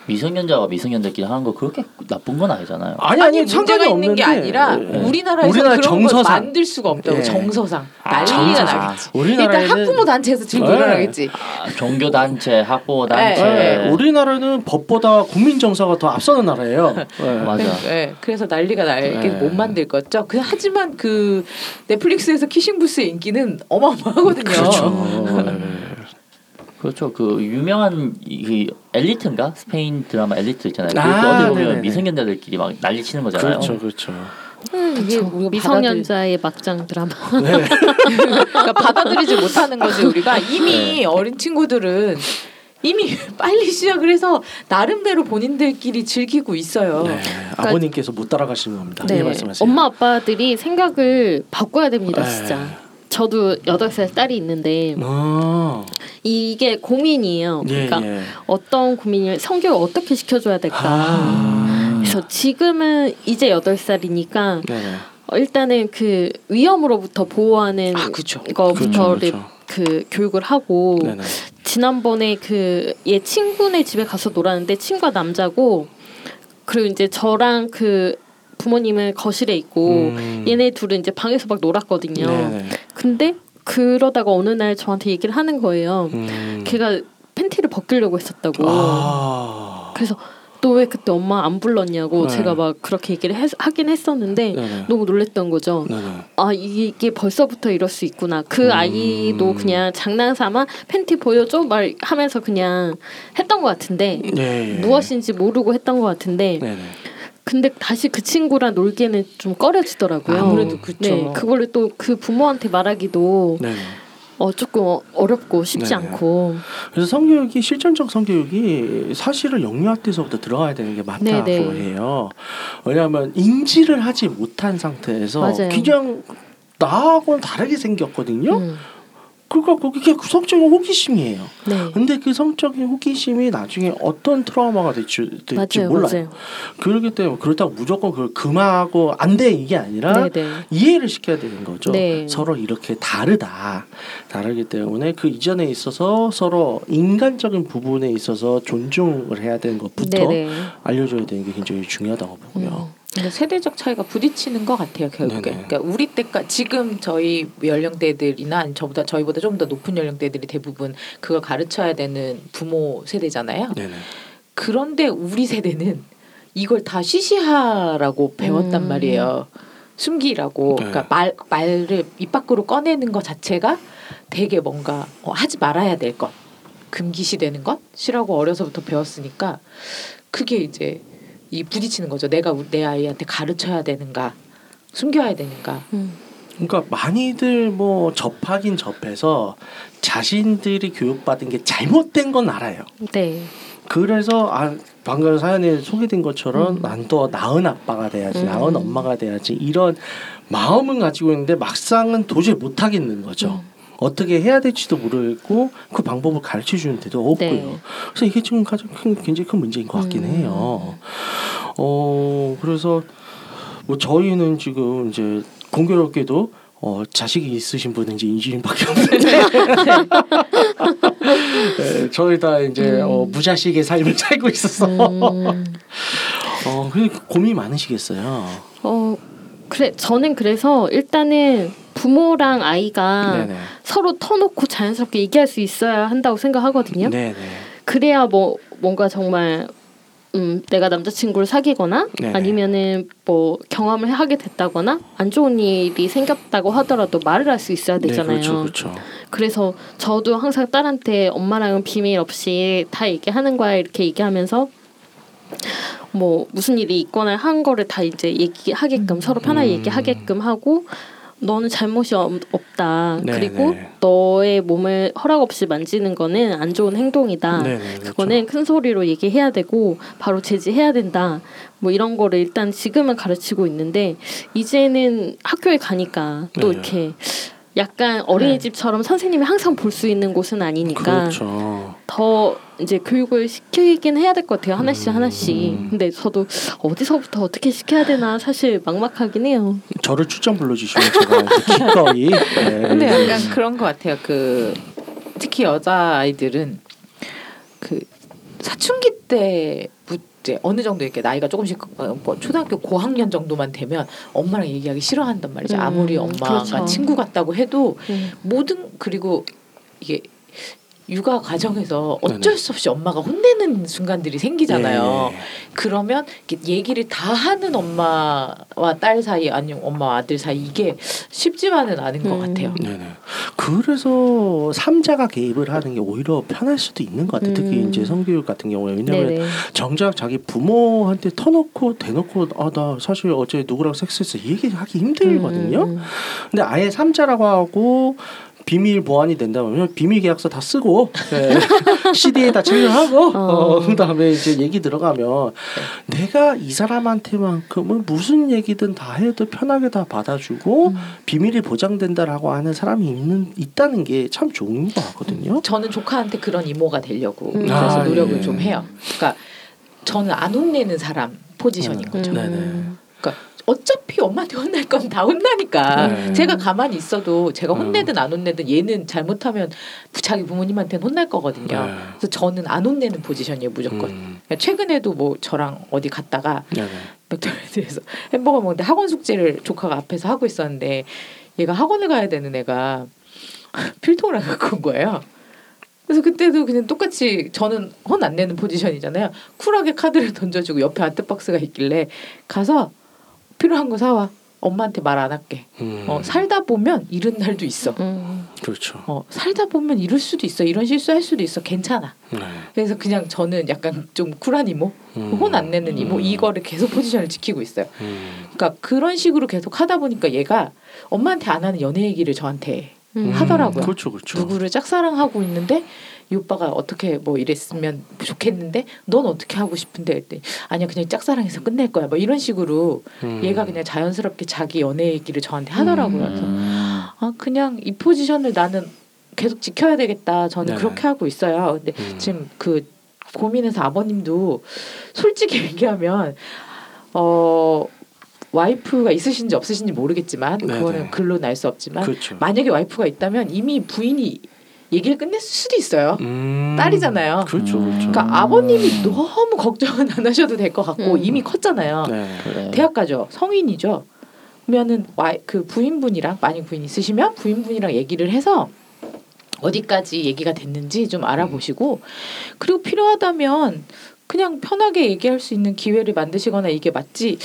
미성년자가 미성년들끼리 하는 거 그렇게 나쁜 건 아니잖아요. 아니 아니 아니 문제가 상관이 있는 게 아니라 예. 우리나라에서 우리나라 그런 정서상. 걸 만들 수가 없다고 예. 정서상 아, 난리가 정서상. 나겠지. 일단 우리나라에는 학부모 단체에서 증거를 네. 하겠지. 아, 종교 단체, 학부모 단체. 예, 우리나라는 법보다 국민 정서가 더 앞서는 나라예요. 예. 맞아. 네, 그래서 난리가 날게 네. 못 만들 거죠. 그, 하지만 그 넷플릭스에서 키싱 부스의 인기는 어마어마하거든요. 그렇죠. 예. 그렇죠. 그 유명한 이- 그 엘리트인가 스페인 드라마 엘리트 있잖아요. 아, 어떻게 보면 네네네. 미성년자들끼리 막 난리 치는 거잖아요. 그렇죠, 그렇죠. 음, 이게 그쵸. 우리가 미성년자의 막장 드라마. 네. 그러니까 받아들이지 못하는 거지 우리가 이미 어린 친구들은 이미 빨리 시작을 해서 나름대로 본인들끼리 즐기고 있어요. 네. 아버님께서 못 따라가시는 겁니다. 네, 말씀하세요. 엄마 아빠들이 생각을 바꿔야 됩니다, 네. 진짜. 저도 여덟 살 딸이 있는데 아, 이게 고민이에요. 예, 그러니까 예. 어떤 고민을 성교를 어떻게 시켜줘야 될까. 아, 그래서 지금은 이제 여덟 살이니까 네. 어, 일단은 그 위험으로부터 보호하는 아. 거부터를 그렇죠, 그 교육을 하고 네네. 지난번에 그 얘 친구네 집에 가서 놀았는데 친구가 남자고 그리고 이제 저랑 그 부모님은 거실에 있고 음. 얘네 둘은 이제 방에서 막 놀았거든요. 네네. 근데 그러다가 어느 날 저한테 얘기를 하는 거예요. 음. 걔가 팬티를 벗기려고 했었다고. 아. 그래서 너왜 그때 엄마 안 불렀냐고 네. 제가 막 그렇게 얘기를 했, 하긴 했었는데 네네. 너무 놀랬던 거죠. 네네. 아 이게 벌써부터 이럴 수 있구나. 그 음. 아이도 그냥 장난삼아 팬티 보여줘 말 하면서 그냥 했던 것 같은데 예, 예. 무엇인지 모르고 했던 것 같은데 네네. 근데 다시 그 친구랑 놀기에는 좀 꺼려지더라고요. 아무래도 그쵸. 네, 그거를 또그 부모한테 말하기도 네네. 어 조금 어- 어렵고 쉽지 네네. 않고 그래서 성교육이 실전적 성교육이 사실은 영유아 때서부터 들어가야 되는 게 맞다고 네네. 해요. 왜냐하면 인지를 하지 못한 상태에서 맞아요. 그냥 나하고는 다르게 생겼거든요. 음. 그러니까 그게 그 성적인 호기심이에요. 네. 근데 그 성적인 호기심이 나중에 어떤 트라우마가 될지, 될지 맞아요, 몰라요. 맞아요. 그렇기 때문에 그렇다고 무조건 그걸 금하고 안 돼 이게 아니라 네, 네. 이해를 시켜야 되는 거죠. 네. 서로 이렇게 다르다. 다르기 때문에 그 이전에 있어서 서로 인간적인 부분에 있어서 존중을 해야 되는 것부터 네, 네. 알려줘야 되는 게 굉장히 중요하다고 보고요. 음. 세대적 차이가 부딪히는 것 같아요 결국에. 네네. 그러니까 우리 때까 지금 저희 연령대들이나 저보다 저희보다 좀 더 높은 연령대들이 대부분 그걸 가르쳐야 되는 부모 세대잖아요. 네네. 그런데 우리 세대는 이걸 다 시시하라고 배웠단 음. 말이에요. 숨기라고. 네. 그러니까 말 말을 입 밖으로 꺼내는 것 자체가 되게 뭔가 어, 하지 말아야 될 것, 금기시 되는 것이라고 어려서부터 배웠으니까 그게 이제 이 부딪히는 거죠. 내가 우- 내 아이한테 가르쳐야 되는가, 숨겨야 되는가. 음. 그러니까 많이들 뭐 접하긴 접해서 자신들이 교육받은 게 잘못된 건 알아요. 네. 그래서 아 방금 사연에 소개된 것처럼 음. 난더 나은 아빠가 돼야지, 음. 나은 엄마가 돼야지 이런 마음은 가지고 있는데 막상은 도저히 못 하겠는 거죠. 음. 어떻게 해야 될지도 모르겠고 그 방법을 가르쳐 주는 데도 없고요. 네. 그래서 이게 지금 가장 큰 굉장히 큰 문제인 것 같긴 음. 해요. 어 그래서 뭐 저희는 지금 이제 공교롭게도 어 자식이 있으신 분은 이제 인주인밖에 없는데 네, 저희 다 이제 음. 어, 무자식의 삶을 살고 있어서 음. 어 근데 고민이 많으시겠어요. 어 그래 저는 그래서 일단은 부모랑 아이가 네네. 서로 터놓고 자연스럽게 얘기할 수 있어야 한다고 생각하거든요. 네네. 그래야 뭐 뭔가 정말 음 내가 남자친구를 사귀거나 네네. 아니면은 뭐 경험을 하게 됐다거나 안 좋은 일이 생겼다고 하더라도 말을 할 수 있어야 되잖아요. 네, 그렇죠, 그렇죠. 그래서 저도 항상 딸한테 엄마랑은 비밀 없이 다 얘기하는 거야 이렇게 얘기하면서 뭐 무슨 일이 있거나 한 거를 다 이제 얘기하게끔 서로 편하게 음. 얘기하게끔 하고 너는 잘못이 없, 없다. 네, 그리고 네. 너의 몸을 허락 없이 만지는 거는 안 좋은 행동이다. 네네, 그렇죠. 그거는 큰 소리로 얘기해야 되고 바로 제지해야 된다. 뭐 이런 거를 일단 지금은 가르치고 있는데 이제는 학교에 가니까 또 네. 이렇게 약간 어린이집처럼 선생님이 항상 볼 수 있는 곳은 아니니까 그렇죠. 더 이제 교육을 시키긴 해야 될 것 같아요 하나씩 음. 하나씩 근데 저도 어디서부터 어떻게 시켜야 되나 사실 막막하긴 해요 저를 출장 불러주시면 제가 기꺼이. 네, 근데 약간 그런 것 같아요. 그 특히 여자 아이들은 그 사춘기 때 이제 어느 정도 이렇게 나이가 조금씩 어, 뭐 초등학교 고학년 정도만 되면 엄마랑 얘기하기 싫어한단 말이죠. 음, 아무리 엄마가 그렇죠. 친구 같다고 해도 음. 모든 그리고 이게 육아 과정에서 어쩔. 수 없이 엄마가 혼내는 순간들이 생기잖아요. 예, 예. 그러면 얘기를 다 하는 엄마와 딸 사이 아니면 엄마와 아들 사이 이게 쉽지만은 않은 것 음. 같아요. 네네. 그래서 삼자가 개입을 하는 게 오히려 편할 수도 있는 것 같아요. 특히 음. 이제 성교육 같은 경우에 왜냐하면 네네 정작 자기 부모한테 터놓고 대놓고 아 나 사실 어제 누구랑 섹스했어 이 얘기하기 힘들거든요. 음, 음, 근데 아예 삼자라고 하고 비밀 보완이 된다면 비밀 계약서 다 쓰고 예, CD에 다 체결하고 어. 어, 그다음에 이제 얘기 들어가면 내가 이 사람한테만큼은 무슨 얘기든 다 해도 편하게 다 받아주고 음. 비밀이 보장된다라고 하는 사람이 있는 있다는 게 참 좋은 것 같거든요. 저는 조카한테 그런 이모가 되려고 음. 그래서 아, 노력을 예. 좀 해요. 그러니까 저는 안 혼내는 사람 포지션인 음. 거죠. 음. 네네. 어차피 엄마한테 혼날 건 다 혼나니까 네. 제가 가만히 있어도 제가 음. 혼내든 안 혼내든 얘는 잘못하면 자기 부모님한테는 혼날 거거든요. 네. 그래서 저는 안 혼내는 포지션이에요 무조건. 음, 그러니까 최근에도 뭐 저랑 어디 갔다가 네네. 맥도날드에서 햄버거 먹는데 학원 숙제를 조카가 앞에서 하고 있었는데 얘가 학원을 가야 되는 애가 필통을 안 갖고 온 거예요. 그래서 그때도 그냥 똑같이 저는 혼 안 내는 포지션이잖아요. 쿨하게 카드를 던져주고 옆에 아트박스가 있길래 가서 필요한 거 사와. 엄마한테 말 안 할게. 음, 어, 살다 보면 이런 날도 있어. 음. 그렇죠. 어, 살다 보면 이럴 수도 있어. 이런 실수할 수도 있어. 괜찮아. 네. 그래서 그냥 저는 약간 좀 쿨한 이모, 음. 혼안 내는 이모 음. 이거를 계속 포지션을 지키고 있어요. 음. 그러니까 그런 식으로 계속 하다 보니까 얘가 엄마한테 안 하는 연애 얘기를 저한테 음. 하더라고요. 그렇죠, 그렇죠. 누구를 짝사랑하고 있는데 이 오빠가 어떻게 뭐 이랬으면 좋겠는데 넌 어떻게 하고 싶은데 했더니 아니야 그냥 짝사랑해서 끝낼 거야 뭐 이런 식으로 음. 얘가 그냥 자연스럽게 자기 연애 얘기를 저한테 하더라고요. 그래서 음. 아 그냥 이 포지션을 나는 계속 지켜야 되겠다. 저는 네. 그렇게 하고 있어요. 근데 음. 지금 그 고민해서 아버님도 솔직히 얘기하면 어 와이프가 있으신지 없으신지 모르겠지만 네네. 그거는 글로 날수 없지만 그렇죠. 만약에 와이프가 있다면 이미 부인이 얘기를 끝냈을 수도 있어요. 음. 딸이잖아요. 그렇죠, 그렇죠. 그러니까 아버님이 너무 걱정은 안 하셔도 될 것 같고 음. 이미 컸잖아요. 네. 그래. 대학 가죠. 성인이죠. 그러면은 와, 그 부인분이랑 만약 부인 있으시면 부인분이랑 얘기를 해서 어디까지 얘기가 됐는지 좀 알아보시고 그리고 필요하다면 그냥 편하게 얘기할 수 있는 기회를 만드시거나 이게 맞지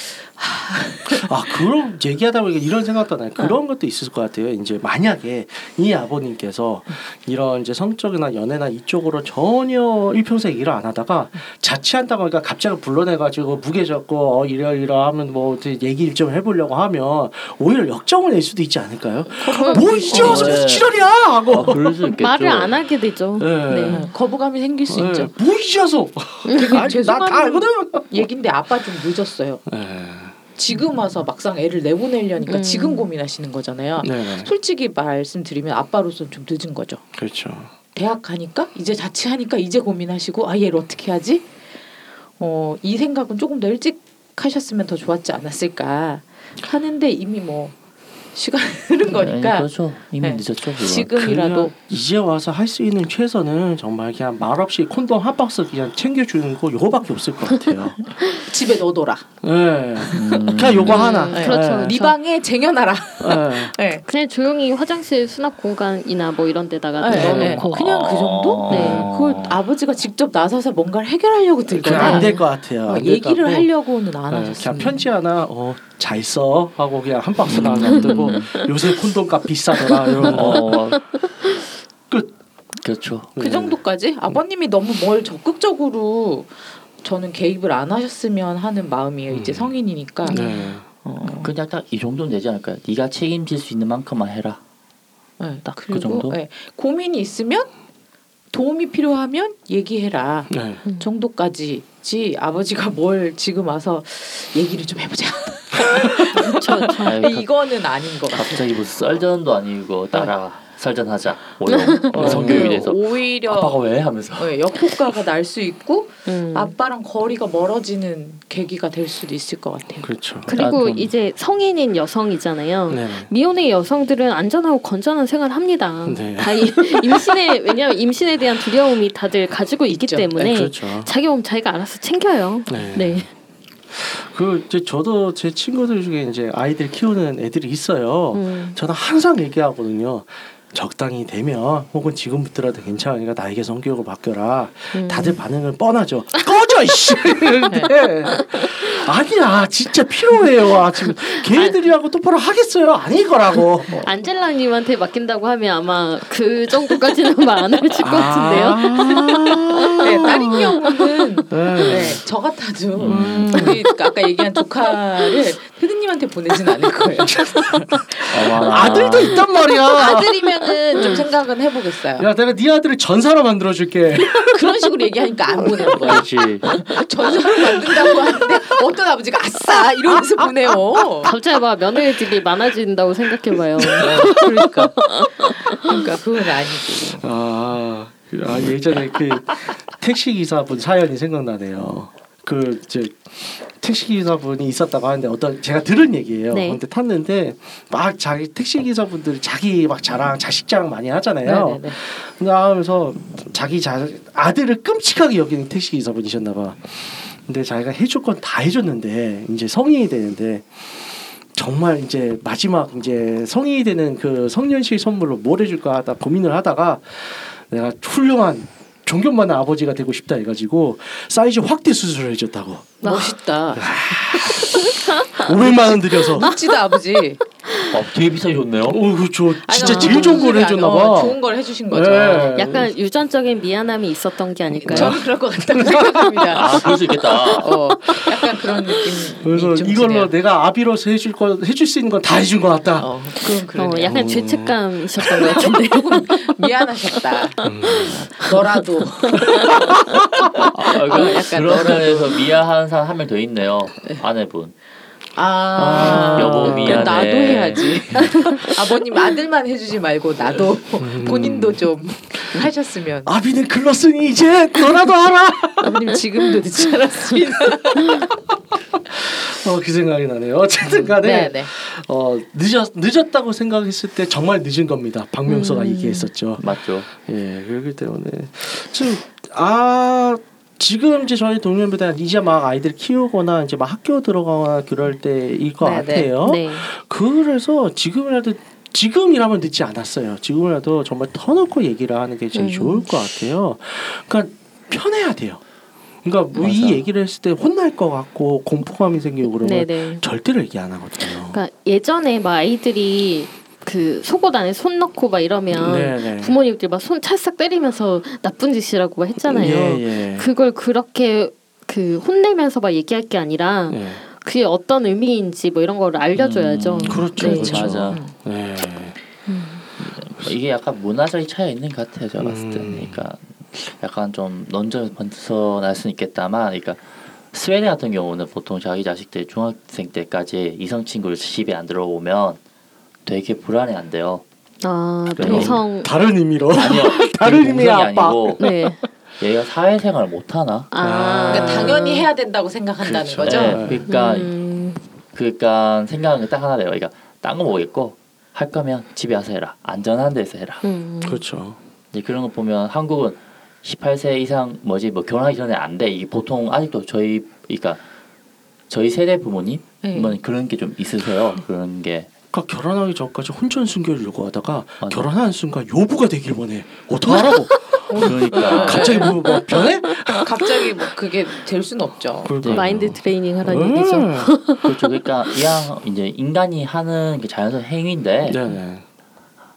아 그런 얘기하다 보니까 이런 생각도 나요. 어. 그런 것도 있을 것 같아요. 이제 만약에 이 아버님께서 이런 이제 성적이나 연애나 이쪽으로 전혀 일평생 일을 안 하다가 자취한다고 하니까 갑자기 불러내가지고 무게 잡고 어, 이러 이러 하면 뭐 어떻게 얘기를 좀 해보려고 하면 오히려 역정을 낼 수도 있지 않을까요? 뭐 이제 와서 네. 무슨 지랄이야 하고. 아, 그럴 수 있겠죠. 말을 안 하게 되죠. 네. 네. 거부감이 생길 수 네. 있죠. 뭐 이제 와서 아니 죄송한 나다 알거든. 얘긴데 아빠 좀 늦었어요. 네. 지금 와서 막상 애를 내보내려니까 음. 지금 고민하시는 거잖아요. 네. 솔직히 말씀드리면 아빠로서는 좀 늦은 거죠. 그렇죠. 대학 가니까 이제 자취하니까 이제 고민하시고 아 얘를 어떻게 하지? 어, 이 생각은 조금 더 일찍 하셨으면 더 좋았지 않았을까 하는데 이미 뭐 시간 흐른 네, 거니까 그렇죠. 이미 네. 늦었죠. 그거. 지금이라도 이제 와서 할 수 있는 최선은 정말 그냥 말 없이 콘돔 한 박스 그냥 챙겨주는 거 요거밖에 없을 것 같아요. 집에 넣어둬라. 네. 음. 그냥 요거 하나. 음, 그렇죠. 네. 네 방에 쟁여놔라. 네. 네. 그냥 조용히 화장실 수납 공간이나 뭐 이런 데다가 네, 네. 넣어놓고 그냥 그 정도? 네. 그걸 아버지가 직접 나서서 뭔가를 해결하려고 들거나 안될 것 같아요. 어, 안될 얘기를. 하려고는 안 네, 하셨어요. 그냥 편지 하나 어 잘 써 하고 그냥 한 박스 하나 놔두고 요새 콘돔값 비싸더라 이런 거. 어, 끝. 그렇죠. 그 네. 정도까지 아버님이 너무 뭘 적극적으로 저는 개입을 안 하셨으면 하는 마음이에요. 이제 음. 성인이니까. 네. 어, 그냥 딱 이 정도는 되지 않을까요? 네가 책임질 수 있는 만큼만 해라. 네, 딱그 그리고 정도? 네, 고민이 있으면 도움이 필요하면 얘기해라 네. 정도까지지 아버지가 뭘 지금 와서 얘기를 좀 해보자 그렇죠. 그렇죠. 아유, 가- 이거는 아닌 것 같아요. 갑자기 무슨 썰전도 아니고 따라 썰전하자. 뭐 이런 어, 성교육에 대해서 오히려 아빠가 왜 하면서 네, 역효과가 날 수 있고 음. 아빠랑 거리가 멀어지는 계기가 될 수도 있을 것 같아요. 그렇죠. 그리고 좀- 이제 성인인 여성이잖아요. 네. 미혼의 여성들은 안전하고 건전한 생활 합니다. 네. 다 임신에 왜냐하면 임신에 대한 두려움이 다들 가지고 있기 있죠. 때문에 네, 그렇죠. 자기 몸 자기가 알아서 챙겨요. 네. 네. 그 이제 저도 제 친구들 중에 이제 아이들 키우는 애들이 있어요. 음. 저는 항상 얘기하거든요. 적당히 되면 혹은 지금부터라도 괜찮으니까 나에게 성교육을 맡겨라. 음. 다들 반응은 뻔하죠. 꺼져 이씨. 이러는데 아니야 진짜 필요해요. 아, 지금 걔네들이라고 똑바로 하겠어요? 아닐 거라고. 안젤라님한테 맡긴다고 하면 아마 그 정도까지는 말안 하실 것 같은데요. 아. 네, 딸인 경우는 네. 네, 저 같아도 음. 우리 아까 얘기한 조카를 피디님한테 보내진 않을 거예요. 어머나. 아들도 있단 말이야. 아들이면 은 좀 생각은 해보겠어요. 야 내가 네 아들을 전사로 만들어줄게. 그런 식으로 얘기하니까 안 보내는 거예요. 그렇지. 전사로 만든다고 하는데 어떤 아버지가 아싸 이러면서 보내요. 갑자기 막 며느리들이 많아진다고 생각해봐요. 그러니까 그러니까 그건 아니고. 아, 그- 아 예전에 그 택시 기사분 사연이 생각나네요. 그 이제 택시 기사분이 있었다고 하는데 어떤 제가 들은 얘기예요. 네. 근데 탔는데 막 자기 택시 기사분들이 자기 막 자랑 자식 자랑 많이 하잖아요. 네네네. 근데 하면서 자기 자 아들을 끔찍하게 여기는 택시 기사분이셨나 봐. 근데 자기가 해줄 건 다 해줬는데 이제 성인이 되는데 정말 이제 마지막 이제 성인이 되는 그 성년식 선물로 뭘 해줄까 하다 고민을 하다가 내가 훌륭한 존경받는 아버지가 되고 싶다 해가지고 사이즈 확대 수술을 해줬다고 멋있다. 500만 원 들여서 멋지다 아버지. 어, 되게 비싸게 줬네요. 오 그렇죠 진짜 아니, 제일 좋은 걸 해줬나 어, 봐 좋은 걸 해주신 거죠. 네. 약간 유전적인 미안함이 있었던 게 아닐까요? 저는 그럴 것 같다고 생각합니다. 아, 그럴 수 있겠다. 어, 약간 그런 느낌. 그래서 이걸로 내가 아비로서 해줄 거 해줄 수 있는 건 다 해준 것 같다 어, 그럼 어, 그러네요. 약간 음. 죄책감이셨던 것 같은데. 조금 미안하셨다. 음. 너라도 아, 그, 약간 그런 면에서 미안한 사람 한 명 더 있네요. 아내분. 아, 여보 그러니까 미안해. 나도 해야지. 아버님 아들만 해주지 말고 나도 본인도 좀 하셨으면. 아비는 글렀으니 이제 너라도 알아. 아버님 지금도 늦지 않았습니다. 어, 그 생각이 나네요. 어쨌든 간에 네, 네. 어, 늦었 늦었다고 생각했을 때 정말 늦은 겁니다. 박명수가 음. 얘기했었죠. 맞죠. 예, 그렇기 때문에 지금 아 지금 이제 저희 동년배들 이제 막 아이들 키우거나 이제 막 학교 들어가거나 그럴 때일 것 네, 네. 같아요. 네. 그래서 지금이라도 지금이라면 늦지 않았어요. 지금이라도 정말 터놓고 얘기를 하는 게 제일 음. 좋을 것 같아요. 그러니까 편해야 돼요. 그러니까 맞아. 얘기를 했을 때 혼날 것 같고 공포감이 생기고 그러면 네네. 절대로 얘기 안 하거든요. 그러니까 예전에 막 아이들이 그 속옷 안에 손 넣고 막 이러면 네네. 부모님들 막손 찰싹 때리면서 나쁜 짓이라고 막 했잖아요. 예, 예. 그걸 그렇게 그 혼내면서 막 얘기할 게 아니라 예. 그게 어떤 의미인지 뭐 이런 거를 알려줘야죠. 음, 그렇죠, 네. 그렇죠. 맞아. 네. 이게 약간 문화적인 차이가 있는 것 같아요. 제가 봤을 때. 음. 그러니까 약간 좀 논점에서 벗어날 수는 있겠다만, 그러니까 스웨덴 같은 경우는 보통 자기 자식들 중학생 때까지 이성 친구를 집에 안 들어오면 되게 불안해한대요. 아? 동성 다른 의미로 아니요, 다른 그 의미의 동성이 아빠. 아니고 네. 얘가 사회생활 못 하나? 아 그러니까 당연히 해야 된다고 생각한다는 그렇죠. 거죠. 네, 그러니까 음, 그러니까 생각은 딱 하나래요. 그러니까 딴거 모르겠고 할 거면 집에 와서 해라. 안전한 데서 해라. 음. 그렇죠. 이제 그런 거 보면 한국은 18세 이상 뭐지 뭐 결혼하기 전에 안 돼. 이게 보통 아직도 저희 그러니까 저희 세대 부모님 네. 은 그런 게 좀 있으세요. 그런 게 그러니까 결혼하기 전까지 혼전 순결을 요구하다가 맞아. 결혼하는 순간 요부가 되길 원해. 어떡하라고? 그러니까 갑자기 뭐, 뭐 변해? 갑자기 뭐 그게 될 수는 없죠. 그러니까. 마인드 트레이닝 하라는 음. 얘기죠. 그렇죠. 그러니까 이양 이제 인간이 하는 게 자연스러운 행위인데 네네.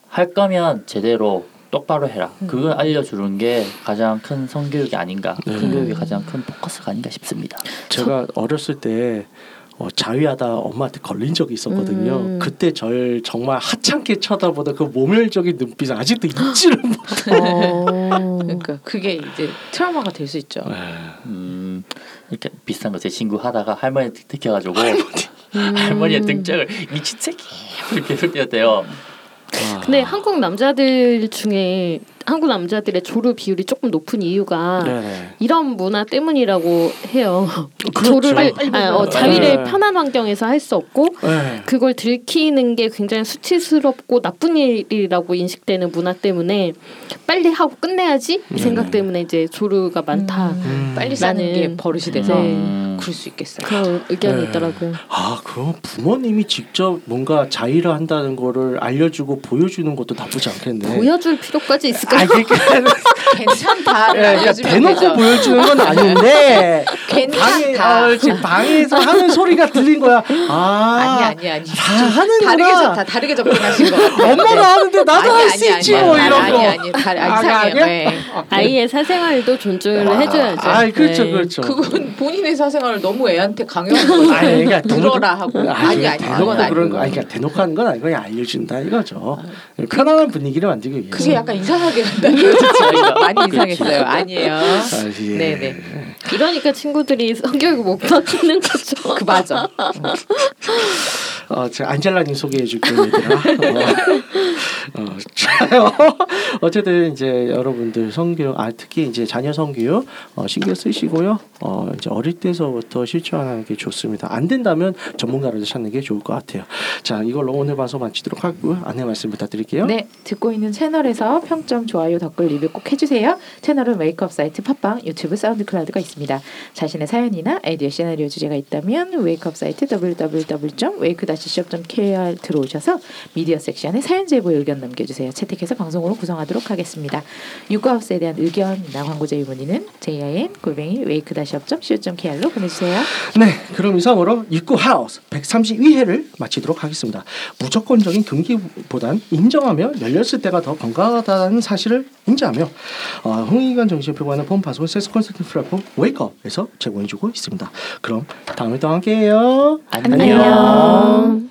할 거면 제대로 똑바로 해라. 그걸 알려주는 게 가장 큰 성교육이 아닌가. 네. 큰 교육이 가장 큰 포커스가 아닌가 싶습니다. 제가 어렸을 때 어, 자위하다 엄마한테 걸린 적이 있었거든요. 음. 그때 절 정말 하찮게 쳐다보다 그 모멸적인 눈빛 아직도 잊지를 못. 어. 그러니까 그게 이제 트라우마가 될 수 있죠. 음, 이렇게 비슷한 거제 친구 하다가 할머니 들켜가지고 할머니의 등짝을 미친 새끼 이렇게. 아. 근데 한국 남자들 중에 한국 남자들의 조루 비율이 조금 높은 이유가 네네. 이런 문화 때문이라고 해요. 그렇죠. 조루를 아, 어, 자위를 네. 편한 환경에서 할 수 없고 네. 그걸 들키는 게 굉장히 수치스럽고 나쁜 일이라고 인식되는 문화 때문에 빨리 하고 끝내야지 이 생각 네네. 때문에 이제 조루가 많다 음. 빨리 싸는 게 버릇이 돼서 네. 음, 그럴 수 있겠어요. 그런 의견이 네. 있더라고요. 아 그럼 부모님이 직접 뭔가 자위를 한다는 거를 알려주고 보여주는 것도 나쁘지 않겠네. 보여줄 필요까지 있을까요? 아 그러니까, 괜찮다. 예, 그러니까 대놓고 되죠. 보여주는 건 아닌데 방에 괜찮다. 어, 지금 방에서 하는 소리가 들린 거야. 아 아니 아니 아니. 다 하는구나. 다르게 접, 다 다르게 접근하신 거 같아요. 엄마가 하는데 나도 할 수 있지 뭐 아니, 이런 아니, 거. 아니 아니 다 아, 이상해요. 아니야? 네. 아이의 사생활도 존중을 해줘야죠. 아, 그렇죠, 네. 그렇죠. 그건 본인의 사생활을 너무 애한테 강요하는 거죠. 아니, 그러니까 들어라 하고 아니 아니 대놓고 그건 아니고. 그런 거, 아니, 그러니까 대놓고 하는 건 아니고 그냥 알려준다 이거죠. 편안한 분위기를 만들기 위해서. 그게 약간 이상하게 간다는 거죠. 많이 이상했어요. 아니에요. 아, 예. 네네. 이러니까 친구들이 성교육을 못 받는 거죠. 그 맞아. 어, 저 안젤라님 소개해 줄게요. 어, 어. 어쨌든 이제 여러분들 성교육, 아 특히 이제 자녀 성교육 어, 신경 쓰시고요. 어, 이제 어릴 때서부터 실천하는 게 좋습니다. 안 된다면 전문가를 찾는 게 좋을 것 같아요. 자, 이걸로 오늘 방송 마치도록 하고요. 안내 말씀 부탁드릴게요. 네, 듣고 있는 채널에서 평점, 좋아요, 댓글 리뷰 꼭 해주세요. 채널은 웨이크업 사이트 팟빵, 유튜브, 사운드 클라우드가 있습니다. 자신의 사연이나 아이디어 시나리오 주제가 있다면 웨이크업 사이트 www.wake-shop.kr 들어오셔서 미디어 섹션에 사연 제보 의견 남겨주세요. 채택해서 방송으로 구성하도록 하겠습니다. 육아하우스에 대한 의견이나 광고제 문의는 jin 골뱅이 wake-shop.co.kr로 보내주세요. 네, 그럼 이상으로 입구 하우스 132회를 마치도록 하겠습니다. 무조건적인 금기보단 인정하며 열렸을 때가 더 건강하다는 사실을 인지하며 어, 홍익관 정신표방하는 본 방송 세스 컨설팅 플랫폼 웨이크업에서 제공해주고 있습니다. 그럼 다음에 또 함께해요. 안녕. 안녕.